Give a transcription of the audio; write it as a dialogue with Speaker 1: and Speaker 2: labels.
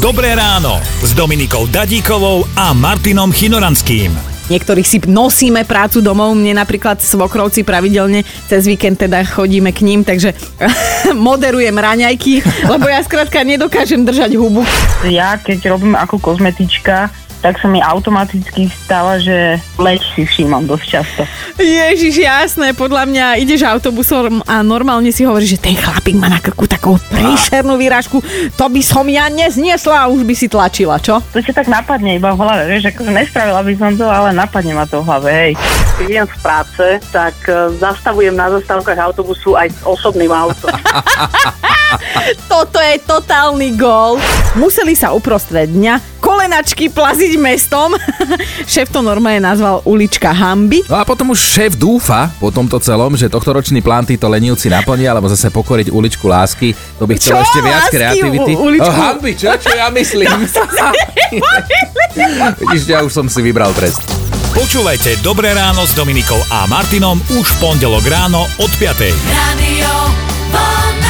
Speaker 1: Dobré ráno s Dominikou Dadíkovou a Martinom Chinoranským.
Speaker 2: Niektorých si nosíme prácu domov, mne napríklad svokrovci pravidelne cez víkend teda chodíme k ním, takže moderujem raňajky, lebo ja skrátka nedokážem držať hubu.
Speaker 3: Ja keď robím ako kozmetička, tak sa mi automaticky stáva, že leč si všímam dosť často.
Speaker 2: Ježiš, jasné, podľa mňa ideš autobusom a normálne si hovoríš, že ten chlapík má na krku takú príšernú výražku, to by som ja nezniesla a už by si tlačila, čo?
Speaker 3: To sa tak napadne iba v hlave, vieš, akože nespravila by som to, ale napadne ma to v hlave, hej.
Speaker 4: Keď idem z práce, tak e, zastavujem na zastávkach autobusu aj s osobným autom.
Speaker 2: Toto je totálny gól. Museli sa uprostred dňa kolenačky plaziť mestom. Šéf to normálne nazval ulička Hamby.
Speaker 5: No a potom už šéf dúfa po tomto celom, že tohto ročný plán títo lenivci naplnia, alebo zase pokoriť uličku lásky. To by chcelo
Speaker 2: Čo?
Speaker 5: ešte viac
Speaker 2: Lásky?
Speaker 5: kreativity.
Speaker 2: U- uličku?
Speaker 5: Oh, hamby, čo, čo ja myslím? Vidíš, ja už som si vybral trest.
Speaker 1: Počúvajte Dobré ráno s Dominikou a Martinom už v pondelok ráno od 5.
Speaker 6: Radio Vlna.